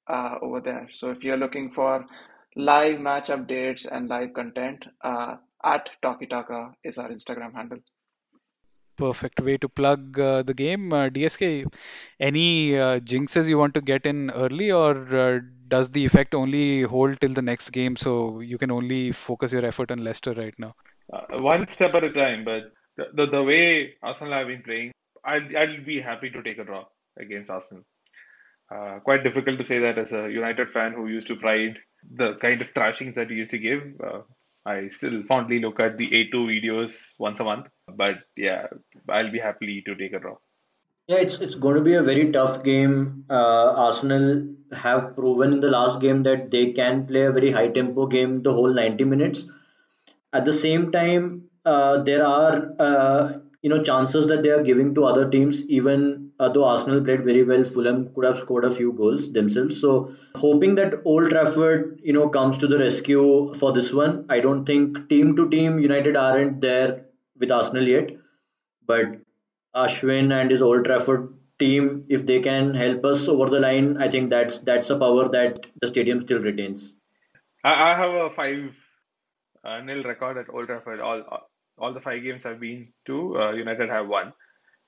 uh, over there. So if you're looking for live match updates and live content, uh, at Talkie Taka is our Instagram handle. Perfect way to plug uh, the game. Uh, DSK, any uh, jinxes you want to get in early, or uh, does the effect only hold till the next game, so you can only focus your effort on Leicester right now? Uh, one step at a time, but the, the, the way Arsenal have been playing, I'll, I'll be happy to take a draw against Arsenal. Uh, quite difficult to say that as a United fan who used to pride the kind of thrashings that we used to give. Uh, I still fondly look at the A2 videos once a month, but yeah, I'll be happy to take a draw. Yeah, it's it's going to be a very tough game. Uh, Arsenal have proven in the last game that they can play a very high tempo game the whole 90 minutes. At the same time, uh, there are uh, you know chances that they are giving to other teams. Even uh, though Arsenal played very well, Fulham could have scored a few goals themselves. So hoping that Old Trafford you know comes to the rescue for this one. I don't think team to team United aren't there with Arsenal yet, but Ashwin and his Old Trafford team, if they can help us over the line, I think that's that's a power that the stadium still retains. I, have a 5 uh, nil record at Old Trafford. All all the five games I've been to, uh, United have won.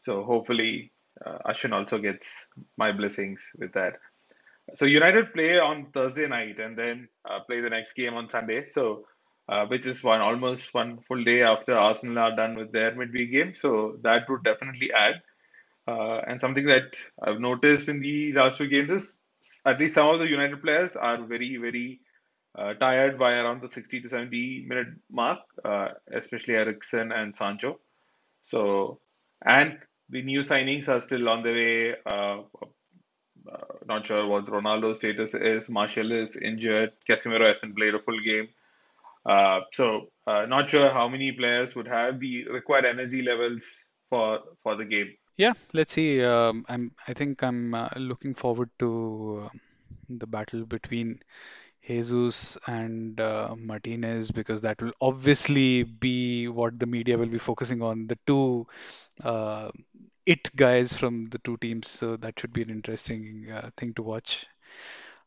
So hopefully, uh, Ashwin also gets my blessings with that. So United play on Thursday night and then uh, play the next game on Sunday. So uh, which is one almost one full day after Arsenal are done with their midweek game. So that would definitely add. Uh, and something that I've noticed in the last two games is at least some of the United players are very very uh, tired by around the 60 to 70 minute mark, uh, especially Eriksen and Sancho. So and the new signings are still on the way. Uh, uh, not sure what Ronaldo's status is. Martial is injured. Casemiro hasn't played a full game. Uh, so uh, not sure how many players would have the required energy levels for for the game. Yeah, let's see. Um, I'm. I think I'm uh, looking forward to uh, the battle between Jesus and uh, Martinez because that will obviously be what the media will be focusing on. The two uh, it guys from the two teams. So that should be an interesting uh, thing to watch.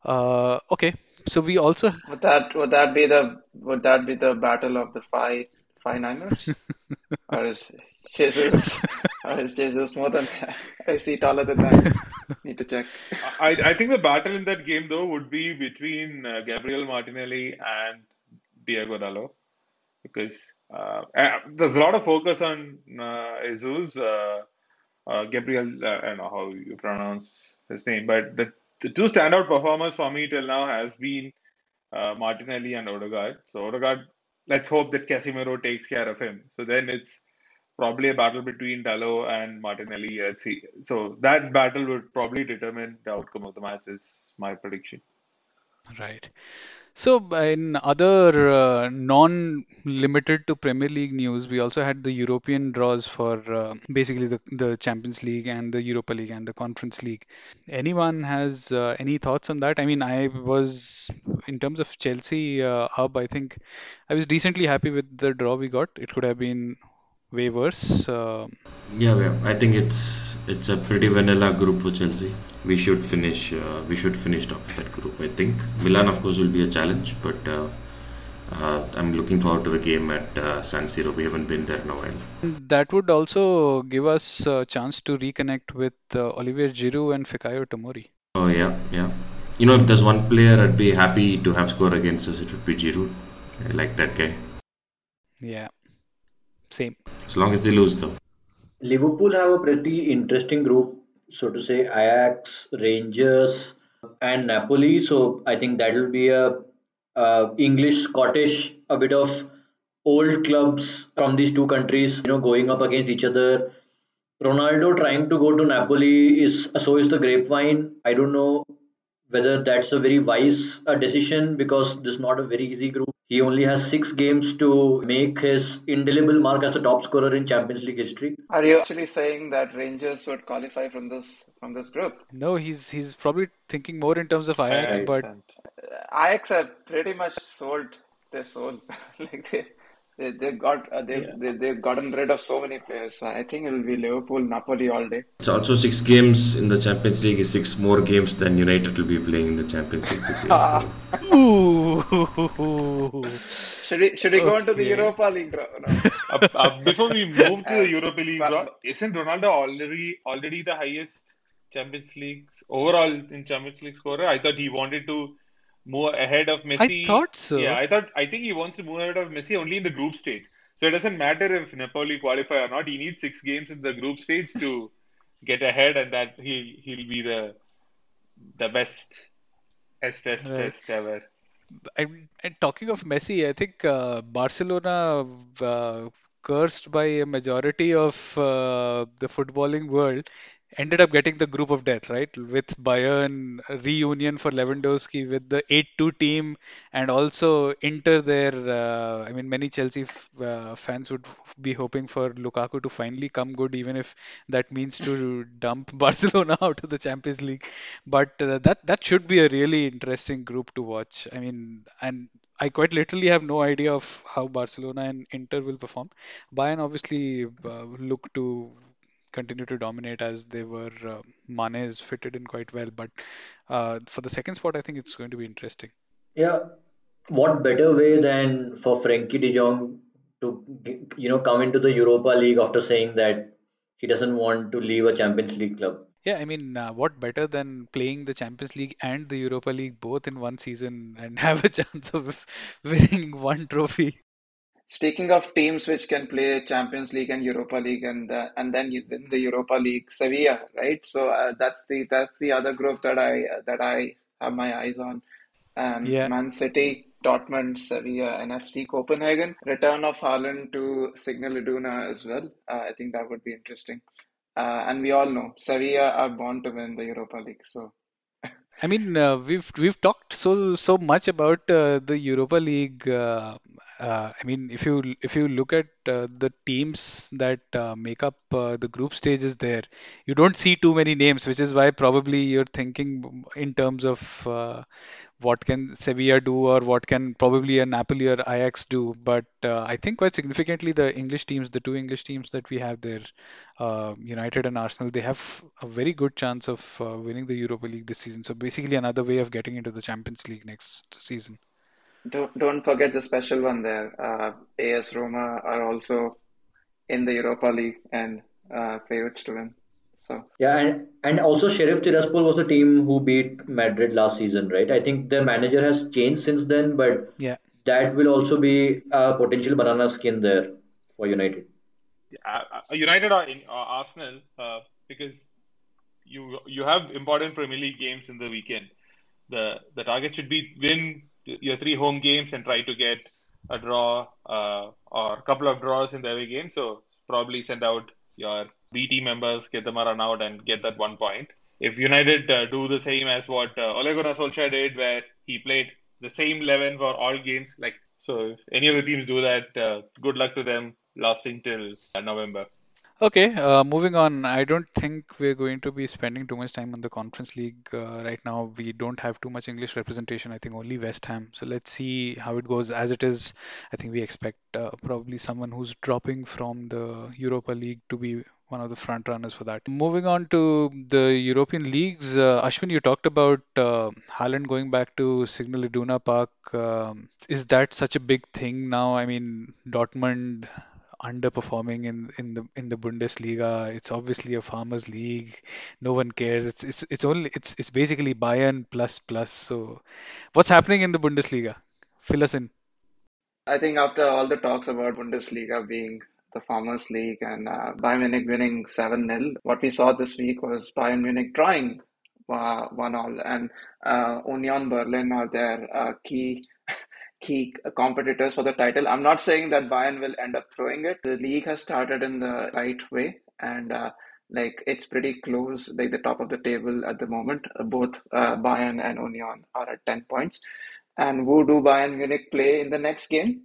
Uh, okay, so we also Would that would that be the would that be the battle of the five five Niners? Or is Jesus or is Jesus more than that? Is he taller than that? Need to check. I, I think the battle in that game though would be between uh, Gabriel Martinelli and Diogo Dalot because uh, uh, there's a lot of focus on uh, Jesus, uh, uh, Gabriel. Uh, I don't know how you pronounce his name, but the, the two standout performers for me till now has been uh, Martinelli and Odegaard. So Odegaard, let's hope that Casemiro takes care of him. So then it's probably a battle between Dalot and Martinelli. Let's see. So that battle would probably determine the outcome of the match. Is my prediction. Right. So, in other uh, non-limited to Premier League news, we also had the European draws for uh, basically the, the Champions League and the Europa League and the Conference League. Anyone has uh, any thoughts on that? I mean, I was, in terms of Chelsea uh, up, I think I was decently happy with the draw we got. It could have been way worse. Uh, Yeah, yeah. I think it's it's a pretty vanilla group for Chelsea. We should finish. Uh, we should finish top of that group. I think Milan, of course, will be a challenge, but uh, uh, I'm looking forward to the game at uh, San Siro. We haven't been there in a while. that would also give us a chance to reconnect with uh, Olivier Giroud and Fikayo Tomori. Oh yeah, yeah. You know, if there's one player I'd be happy to have score against us, it would be Giroud. I like that guy. Yeah, same. As long as they lose, though. Liverpool have a pretty interesting group, so to say, Ajax, Rangers, and Napoli. So I think that will be a, uh English, Scottish, a bit of old clubs from these two countries, you know, going up against each other. Ronaldo trying to go to Napoli is so is the grapevine. I don't know whether that's a very wise uh, decision because this is not a very easy group. He only has six games to make his indelible mark as the top scorer in Champions League history. Are you actually saying that Rangers would qualify from this from this group? No, he's he's probably thinking more in terms of Ajax, Ajax but and- Uh, Ajax have pretty much sold their soul. Like they they they got uh, they they they've gotten rid of so many players. I think it will be Liverpool, Napoli all day. It's also six games in the Champions League. Is six more games than United will be playing in the Champions League this year. So. ooh, Should we should we go into the Europa League? draw? No. Uh, uh, before we move to the Europa League but- draw, isn't Ronaldo already already the highest Champions League overall in Champions League scorer? I thought he wanted to move ahead of Messi. I thought so. Yeah, I thought I think he wants to move ahead of Messi only in the group stage. So it doesn't matter if Napoli qualify or not. He needs six games in the group stage to get ahead, and that he he'll be the the best S test Right. test ever. And, and talking of Messi, I think uh, Barcelona, uh, cursed by a majority of uh, the footballing world, ended up getting the group of death, right? With Bayern reunion for Lewandowski with the 8-2 team, and also Inter there. Uh, I mean, many Chelsea f uh, fans would be hoping for Lukaku to finally come good, even if that means to dump Barcelona out of the Champions League. But uh, that that should be a really interesting group to watch. I mean, and I quite literally have no idea of how Barcelona and Inter will perform. Bayern obviously uh, look to continue to dominate as they were. Uh, Mane is fitted in quite well, but uh, for the second spot, I think it's going to be interesting. Yeah, what better way than for Frenkie de Jong to you know come into the Europa League after saying that he doesn't want to leave a Champions League club. Yeah, I mean, uh, what better than playing the Champions League and the Europa League both in one season and have a chance of winning one trophy? Speaking of teams which can play Champions League and Europa League, and uh, and then you win the Europa League, Sevilla, right? So uh, that's the that's the other group that I uh, that I have my eyes on. Um, Yeah. Man City, Dortmund, Sevilla, and FC Copenhagen. Return of Haaland to Signal Iduna as well. Uh, I think that would be interesting. Uh, and we all know Sevilla are born to win the Europa League. So I mean, uh, we've we've talked so so much about uh, the Europa League uh, uh, I mean, if you if you look at uh, the teams that uh, make up uh, the group stages there, you don't see too many names, which is why probably you're thinking in terms of uh, what can Sevilla do or what can probably a Napoli or Ajax do. But uh, I think quite significantly the English teams, the two English teams that we have there, United and Arsenal, they have a very good chance of winning the Europa League this season. So basically another way of getting into the Champions League next season. Don't don't forget the special one there. Uh, AS Roma are also in the Europa League and uh, favorites to win. So Yeah, and and also Sheriff Tiraspol was the team who beat Madrid last season, right? I think their manager has changed since then, but Yeah. that will also be a potential banana skin there for United. uh, uh, United or in, uh, Arsenal uh, because you you have important Premier League games in the weekend. The the target should be win your three home games and try to get a draw uh, or a couple of draws in the away game. So probably send out your B team members, get them a run out, and get that one point. If United uh, do the same as what uh, Ole Gunnar Solskjaer did, where he played the same eleven for all games, like so, if any of the teams do that, uh, good luck to them, lasting till uh, November. Okay, uh, moving on. I don't think we're going to be spending too much time on the Conference League uh, right now. We don't have too much English representation. I think only West Ham. So let's see how it goes. As it is, I think we expect uh, probably someone who's dropping from the Europa League to be one of the front runners for that. Moving on to the European leagues, uh, Ashwin, you talked about uh, Haaland going back to Signal Iduna Park. Um, is that such a big thing now? I mean, Dortmund underperforming in in the in the Bundesliga. It's obviously a farmers league. No one cares. It's it's it's only it's it's basically Bayern plus plus. So, what's happening in the Bundesliga? Fill us in. I think after all the talks about Bundesliga being the Farmers League and uh, Bayern Munich winning 7 0, what we saw this week was Bayern Munich drawing uh, 1 all. And uh, Union Berlin are their uh, key key competitors for the title. I'm not saying that Bayern will end up throwing it. The league has started in the right way and uh, like it's pretty close, like the top of the table at the moment. Uh, both uh, Bayern and Union are at 10 points. And who do Bayern Munich play in the next game?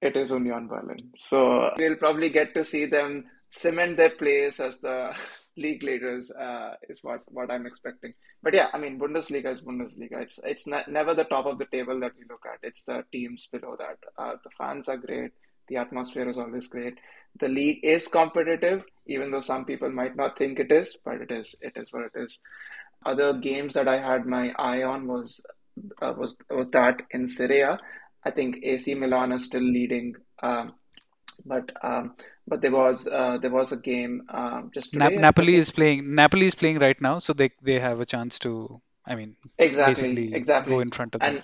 It is Union Berlin. So we'll probably get to see them cement their place as the league leaders uh, is what, what I'm expecting. But yeah, I mean, Bundesliga is Bundesliga. It's it's ne- never the top of the table that we look at. It's the teams below that. Uh, the fans are great. The atmosphere is always great. The league is competitive, even though some people might not think it is, but it is. It is what it is. Other games that I had my eye on was uh, was was that in Serie I think AC Milan is still leading. Um, but um, but there was uh, there was a game um, just Na- Napoli is playing. Napoli is playing right now, so they they have a chance to. I mean, exactly basically go in front of them. and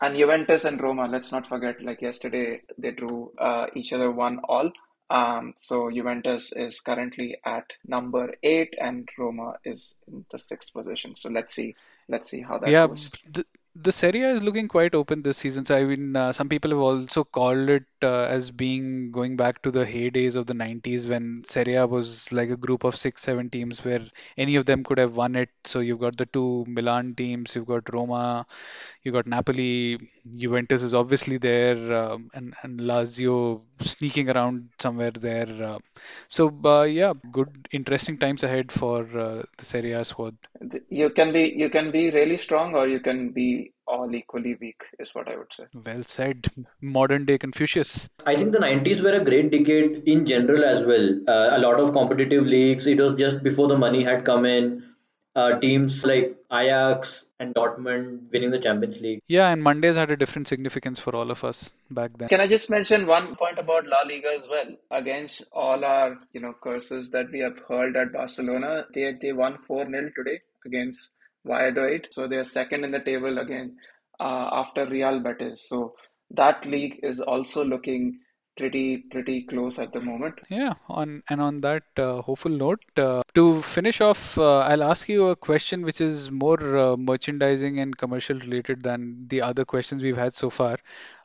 and Juventus and Roma. Let's not forget. Like yesterday, they drew uh, each other one all. Um, so Juventus is currently at number eight, and Roma is in the sixth position. So let's see let's see how that Yeah, goes. the, the Serie A is looking quite open this season. So I mean, uh, some people have also called it uh, as being going back to the heydays of the 90s when Serie A was like a group of six, seven teams where any of them could have won it. So you've got the two Milan teams, you've got Roma, you've got Napoli, Juventus is obviously there, um, and and Lazio sneaking around somewhere there. Uh, so uh, yeah, good, interesting times ahead for uh, the Serie A squad. You can be you can be really strong, or you can be all equally weak, is what I would say. Well said, modern day Confucius. I think the 90s were a great decade in general as well. Uh, a lot of competitive leagues. It was just before the money had come in. Uh, teams like Ajax and Dortmund winning the Champions League. Yeah, and Mondays had a different significance for all of us back then. Can I just mention one point about La Liga as well? Against all our, you know, curses that we have hurled at Barcelona, they they won 4-0 today against Valladolid. So they are second in the table again uh, after Real Betis. So that league is also looking pretty pretty close at the moment. Yeah, on and on that uh, hopeful note, uh, to finish off, uh, I'll ask you a question which is more uh, merchandising and commercial related than the other questions we've had so far.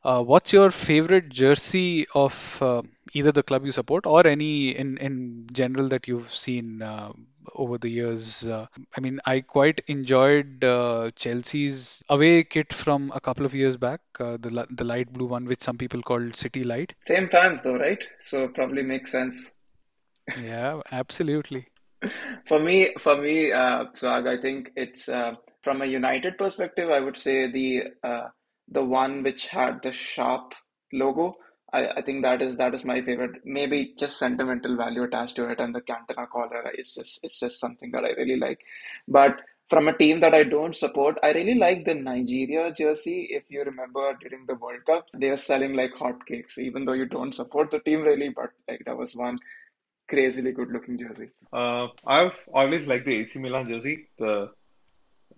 Uh, what's your favorite jersey of uh, either the club you support or any in in general that you've seen? Over the years. Uh, I mean, I quite enjoyed uh, Chelsea's away kit from a couple of years back, uh, the the light blue one, which some people called City Light. Same fans though, right? So probably makes sense. Yeah, absolutely. For me, for me, uh, Swag, I think it's uh, from a United perspective, I would say the uh, the one which had the sharp logo. I, I think that is that is my favorite. Maybe just sentimental value attached to it, and the Cantona collar is just it's just something that I really like. But from a team that I don't support, I really like the Nigeria jersey. If you remember during the World Cup, they were selling like hotcakes, even though you don't support the team really, but like that was one crazily good looking jersey. Uh, I've always liked the AC Milan jersey, the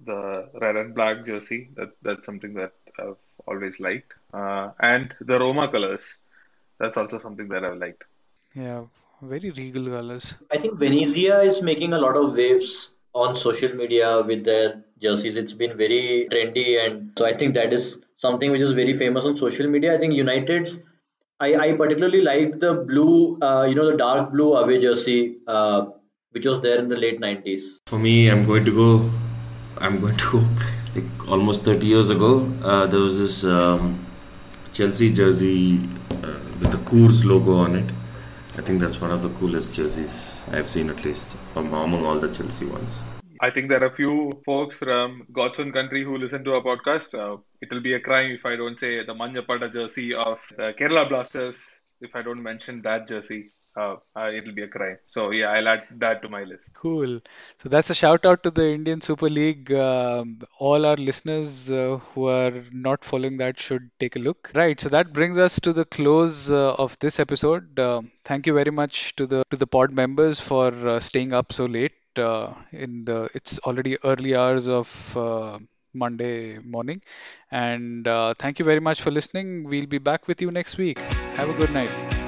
the red and black jersey. That that's something that I've always liked. Uh, and the Roma colors. That's also something that I've liked. Yeah, very regal colors. I think Venezia is making a lot of waves on social media with their jerseys. It's been very trendy, and so I think that is something which is very famous on social media. I think United's. I, I particularly liked the blue, uh, you know, the dark blue away jersey, uh, which was there in the late 90s. For me, I'm going to go. I'm going to go like almost 30 years ago. Uh, there was this um, Chelsea jersey uh, with the Coors logo on it. I think that's one of the coolest jerseys I've seen, at least am- among all the Chelsea ones. I think there are a few folks from God's own country who listen to our podcast. Uh, it'll be a crime if I don't say the Manjapada jersey of the Kerala Blasters. If I don't mention that jersey, uh, uh, it'll be a crime. So yeah, I'll add that to my list. Cool. So that's a shout out to the Indian Super League. Um, all our listeners uh, who are not following that should take a look. Right. So that brings us to the close uh, of this episode. Um thank you very much to the to the pod members for uh, staying up so late. In the it's already early hours of Monday morning, and thank you very much for listening. We'll be back with you next week. Have a good night.